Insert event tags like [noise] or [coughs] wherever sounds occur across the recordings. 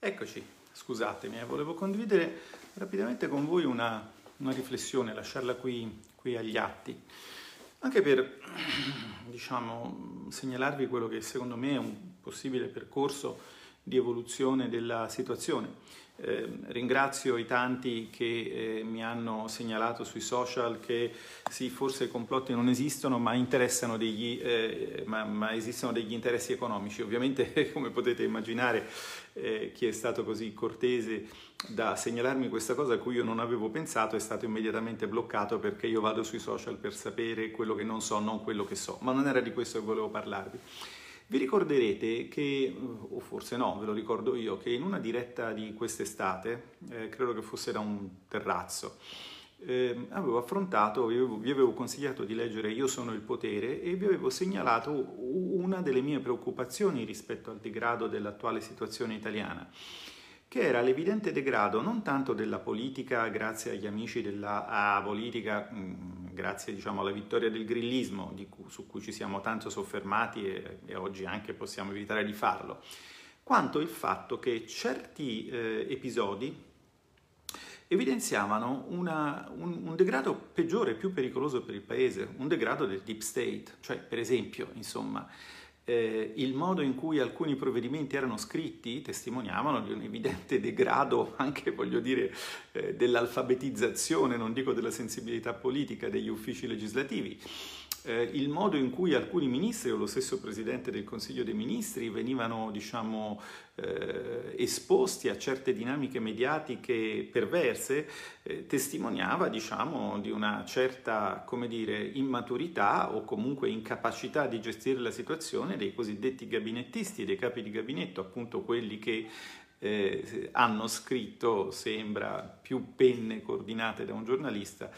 Eccoci, scusatemi, eh, volevo condividere rapidamente con voi una, una riflessione, lasciarla qui, qui, agli atti, anche per [clears throat] diciamo, segnalarvi quello che secondo me è un possibile percorso di evoluzione della situazione. Eh, ringrazio i tanti che eh, mi hanno segnalato sui social che sì, forse i complotti non esistono, ma, degli, eh, ma, ma esistono degli interessi economici. Ovviamente, [laughs] come potete immaginare, eh, chi è stato così cortese da segnalarmi questa cosa a cui io non avevo pensato è stato immediatamente bloccato perché io vado sui social per sapere quello che non so, non quello che so. Ma non era di questo che volevo parlarvi. Vi ricorderete che, o forse no, ve lo ricordo io, che in una diretta di quest'estate, eh, credo che fosse da un terrazzo, eh, avevo affrontato, vi avevo, vi avevo, consigliato di leggere Io sono il potere e vi avevo segnalato una delle mie preoccupazioni rispetto al degrado dell'attuale situazione italiana che era l'evidente degrado non tanto della politica grazie agli amici della politica, mh, mm, grazie diciamo, alla vittoria del grillismo cui, su cui ci siamo tanto soffermati e, e, oggi anche possiamo evitare di farlo, quanto il fatto che certi eh, episodi evidenziavano una, un, un, degrado peggiore, più pericoloso per il paese, un degrado del deep state, cioè per esempio, insomma, eh, il modo in cui alcuni provvedimenti erano scritti testimoniavano di un evidente [laughs] degrado anche, voglio dire, eh, dell'alfabetizzazione, non dico della sensibilità politica degli uffici legislativi eh, il modo in cui alcuni ministri o lo stesso Presidente del Consiglio dei Ministri venivano diciamo, eh, esposti a certe dinamiche mediatiche perverse eh, testimoniava diciamo, di una certa dire, immaturità o comunque incapacità di gestire la situazione dei cosiddetti gabinettisti dei capi di gabinetto, appunto quelli che eh, hanno scritto, sembra, più penne coordinate da un giornalista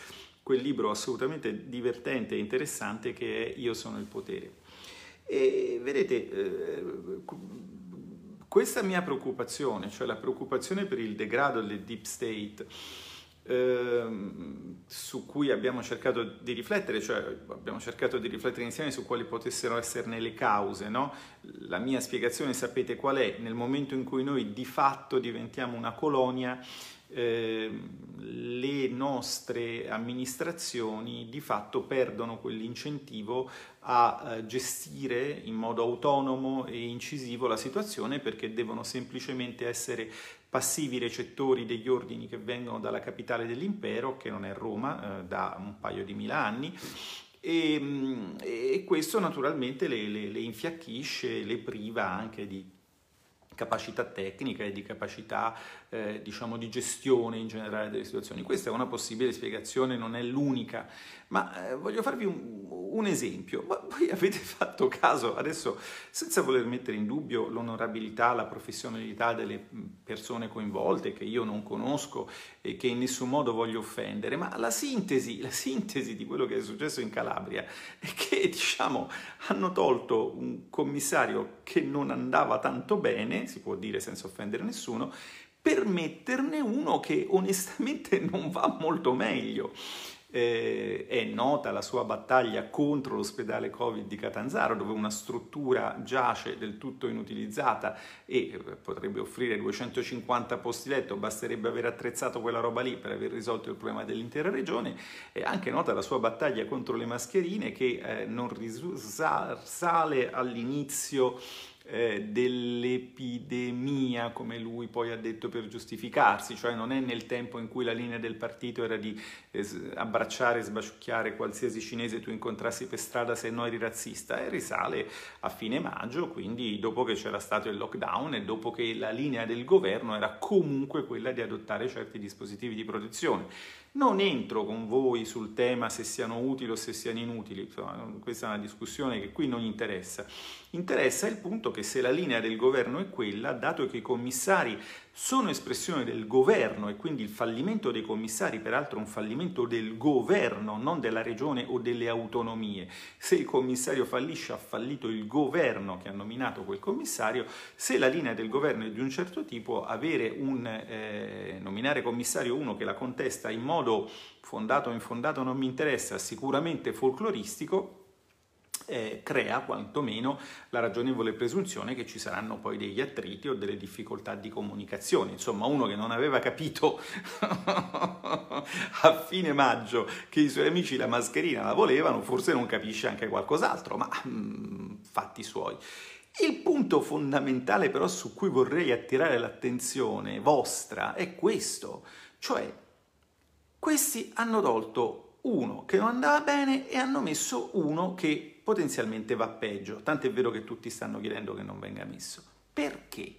quel libro assolutamente divertente e interessante che è Io sono il potere. E vedete, eh, questa mia preoccupazione, cioè la preoccupazione per il degrado del deep state, eh, su cui abbiamo cercato di riflettere, cioè abbiamo cercato di riflettere insieme su quali potessero esserne le cause. No? La mia spiegazione sapete qual è? Nel momento in cui noi di fatto diventiamo una colonia, eh, le nostre amministrazioni di fatto perdono quell'incentivo a eh, gestire in modo autonomo e incisivo la situazione perché devono semplicemente essere passivi recettori degli ordini che vengono dalla capitale dell'impero, che non è Roma, eh, da un paio di mila anni, e, mm, e questo naturalmente le, le, le infiacchisce, le priva anche di capacità tecnica e di capacità eh, diciamo di gestione in generale delle situazioni. Questa è una possibile spiegazione, non è l'unica, ma eh, voglio farvi un, un, esempio. Ma voi avete fatto caso, adesso senza voler mettere in dubbio l'onorabilità, la professionalità delle persone coinvolte, che io non conosco e che in nessun modo voglio offendere, ma la sintesi, la sintesi di quello che è successo in Calabria è che [laughs] diciamo hanno tolto un commissario che non andava tanto bene, si può dire senza offendere nessuno, per metterne uno che onestamente non va molto meglio. Eh, è nota la sua battaglia contro l'ospedale Covid di Catanzaro, dove una struttura giace del tutto inutilizzata e eh, potrebbe offrire 250 posti letto, basterebbe aver attrezzato quella roba lì per aver risolto il problema dell'intera regione. È anche nota la sua battaglia contro le mascherine che eh, non risale all'inizio eh, dell'epidemia, come lui poi ha detto per giustificarsi, cioè non è nel tempo in cui la linea del partito era di eh, abbracciare e sbaciucchiare qualsiasi cinese tu incontrassi per strada se no eri razzista, e risale a fine maggio, quindi dopo che c'era stato il lockdown e dopo che la linea del governo era comunque quella di adottare certi dispositivi di protezione. Non entro con voi sul tema se siano utili o se siano inutili, questa è una discussione che qui non interessa. Interessa il punto che se la linea del governo è quella, dato che i commissari sono espressione del governo e quindi il fallimento dei commissari, peraltro un fallimento del governo, non della regione o delle autonomie. Se il commissario fallisce ha fallito il governo che ha nominato quel commissario, se la linea del governo è di un certo tipo, un eh, nominare commissario uno che la contesta in modo fondato o infondato non mi interessa, sicuramente folcloristico, eh, crea quantomeno la ragionevole presunzione che ci saranno poi degli attriti o delle difficoltà di comunicazione. Insomma, uno che non aveva capito [laughs] a fine maggio che i suoi amici la mascherina la volevano, forse non capisce anche qualcos'altro, ma mm, fatti suoi. Il punto fondamentale però su cui vorrei attirare l'attenzione vostra è questo, cioè questi hanno tolto uno che non andava bene e hanno messo uno che potenzialmente va peggio, tant'è vero che tutti stanno chiedendo che non venga messo. Perché?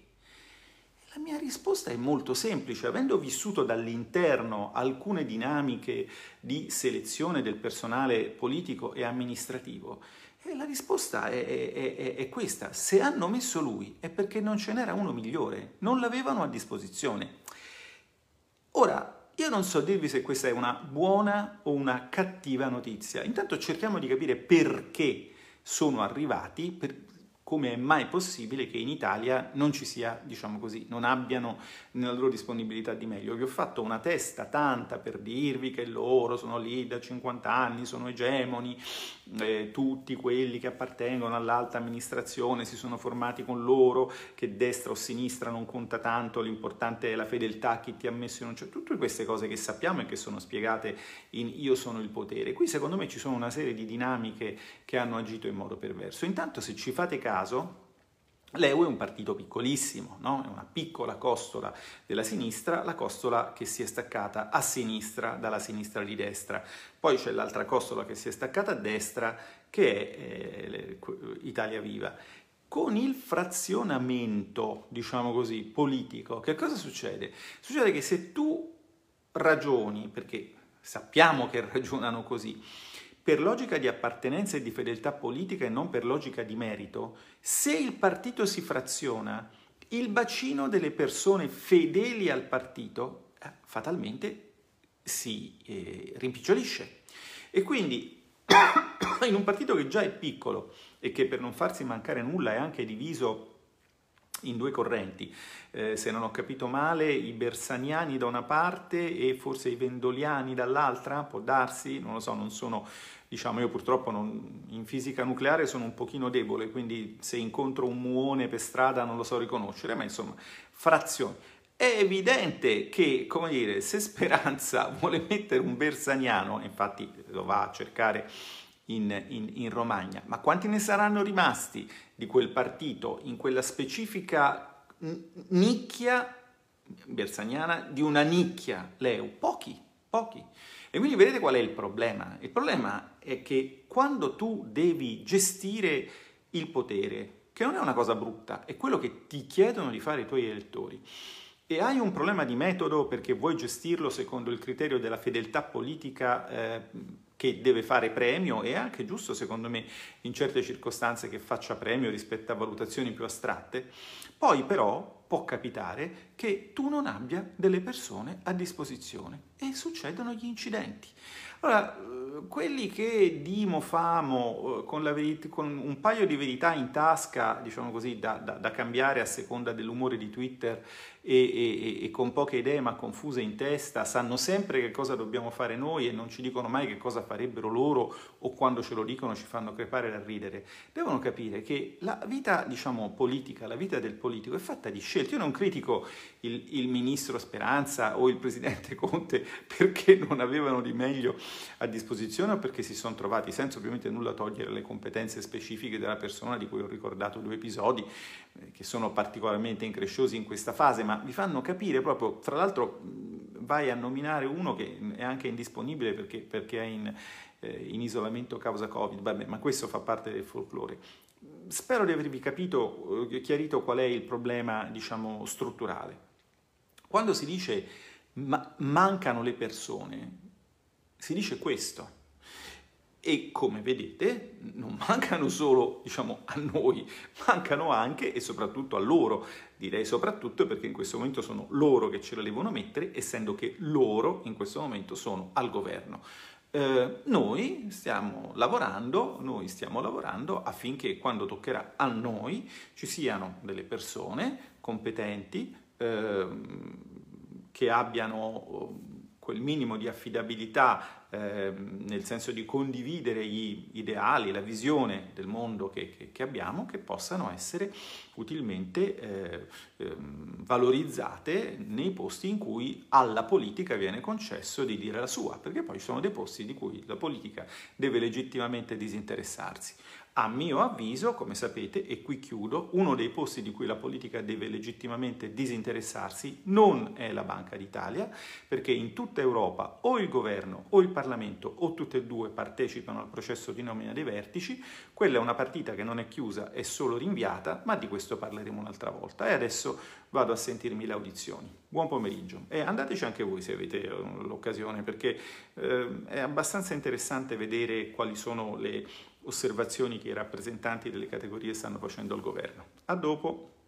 La mia risposta è molto semplice, avendo vissuto dall'interno alcune dinamiche di selezione del personale politico e amministrativo, e la risposta è, è, è, questa, se hanno messo lui è perché non ce n'era uno migliore, non l'avevano a disposizione. Ora, io non so dirvi se questa è una buona o una cattiva notizia, intanto cerchiamo di capire perché sono arrivati, per, come è mai possibile che in Italia non ci sia, diciamo così, non abbiano nella loro disponibilità di meglio. Vi ho fatto una testa tanta per dirvi che loro sono lì da 50 anni, sono egemoni, eh, tutti quelli che appartengono all'alta amministrazione si sono formati con loro, che destra o sinistra non conta tanto, l'importante è la fedeltà, chi ti ha messo in un certo... Tutte queste cose che sappiamo e che sono spiegate in Io sono il potere. Qui secondo me ci sono una serie di dinamiche che hanno agito in modo perverso. Intanto se ci fate caso, caso, L'EU è un partito piccolissimo, no? è una piccola costola della sinistra, la costola che si è staccata a sinistra dalla sinistra di destra. Poi c'è l'altra costola che si è staccata a destra, che è eh, Italia Viva. Con il frazionamento, diciamo così, politico, che cosa succede? Succede che se tu ragioni, perché sappiamo che ragionano così, per logica di appartenenza e di fedeltà politica e non per logica di merito, se il partito si fraziona, il bacino delle persone fedeli al partito eh, fatalmente si eh, rimpicciolisce. E quindi [coughs] in un partito che già è piccolo e che per non farsi mancare nulla è anche diviso in due correnti, eh, se non ho capito male, i bersaniani da una parte e forse i vendoliani dall'altra, può darsi, non lo so, non sono, diciamo, io purtroppo non, in fisica nucleare sono un pochino debole, quindi se incontro un muone per strada non lo so riconoscere, ma insomma, frazioni. È evidente che, come dire, se Speranza [laughs] vuole mettere un bersaniano, infatti lo va a cercare in, in, in, Romagna, ma quanti ne saranno rimasti di quel partito in quella specifica nicchia bersaniana di una nicchia Leu? Pochi, pochi. E quindi vedete qual è il problema? Il problema è che quando tu devi gestire il potere, che non è una cosa brutta, è quello che ti chiedono di fare i tuoi elettori, e hai un problema di metodo perché vuoi gestirlo secondo il criterio della fedeltà politica eh, che deve fare premio è anche giusto secondo me in certe circostanze che faccia premio rispetto a valutazioni più astratte, poi però può capitare che tu non abbia delle persone a disposizione e succedono gli incidenti. Allora, eh, quelli che dimo famo eh, con, verit- con, un paio di verità in tasca, diciamo così, da, da, da cambiare a seconda dell'umore di Twitter e, e, e, con poche idee ma confuse in testa, sanno sempre che cosa dobbiamo fare noi e non ci dicono mai che cosa farebbero loro o quando ce lo dicono ci fanno crepare da ridere. Devono capire che la vita, diciamo, politica, la vita del politico è fatta di scelte. Io non critico il, il ministro Speranza o il presidente Conte perché non avevano di meglio a disposizione o perché si sono trovati, senza ovviamente nulla togliere le competenze specifiche della persona di cui ho ricordato due episodi eh, che sono particolarmente incresciosi in questa fase, ma vi fanno capire proprio, tra l'altro vai a nominare uno che è anche indisponibile perché, perché è in, eh, in, isolamento causa Covid, Vabbè, ma questo fa parte del folklore. Spero di avervi capito, eh, chiarito qual è il problema, diciamo, strutturale. Quando si dice ma mancano le persone, si dice questo e come vedete non mancano solo diciamo, a noi, mancano anche e soprattutto a loro, direi soprattutto perché in questo momento sono loro che ce la devono mettere, essendo che loro in questo momento sono al governo. Eh, noi stiamo lavorando, noi stiamo lavorando affinché quando toccherà a noi ci siano delle persone competenti eh, che abbiano quel minimo di affidabilità eh, nel senso di condividere gli ideali, la visione del mondo che, che, che abbiamo, che possano essere utilmente eh, eh, valorizzate nei posti in cui alla politica viene concesso di dire la sua, perché poi ci sono dei posti di cui la politica deve legittimamente disinteressarsi. A mio avviso, come sapete, e qui chiudo, uno dei posti di cui la politica deve legittimamente disinteressarsi non è la Banca d'Italia, perché in tutta Europa o il governo o il Parlamento o tutte e due partecipano al processo di nomina dei vertici, quella è una partita che non è chiusa, è solo rinviata, ma di questo parleremo un'altra volta. E adesso vado a sentirmi le audizioni. Buon pomeriggio e andateci anche voi se avete eh, l'occasione, perché eh, è abbastanza interessante vedere quali sono le osservazioni che i rappresentanti delle categorie stanno facendo al governo. A dopo!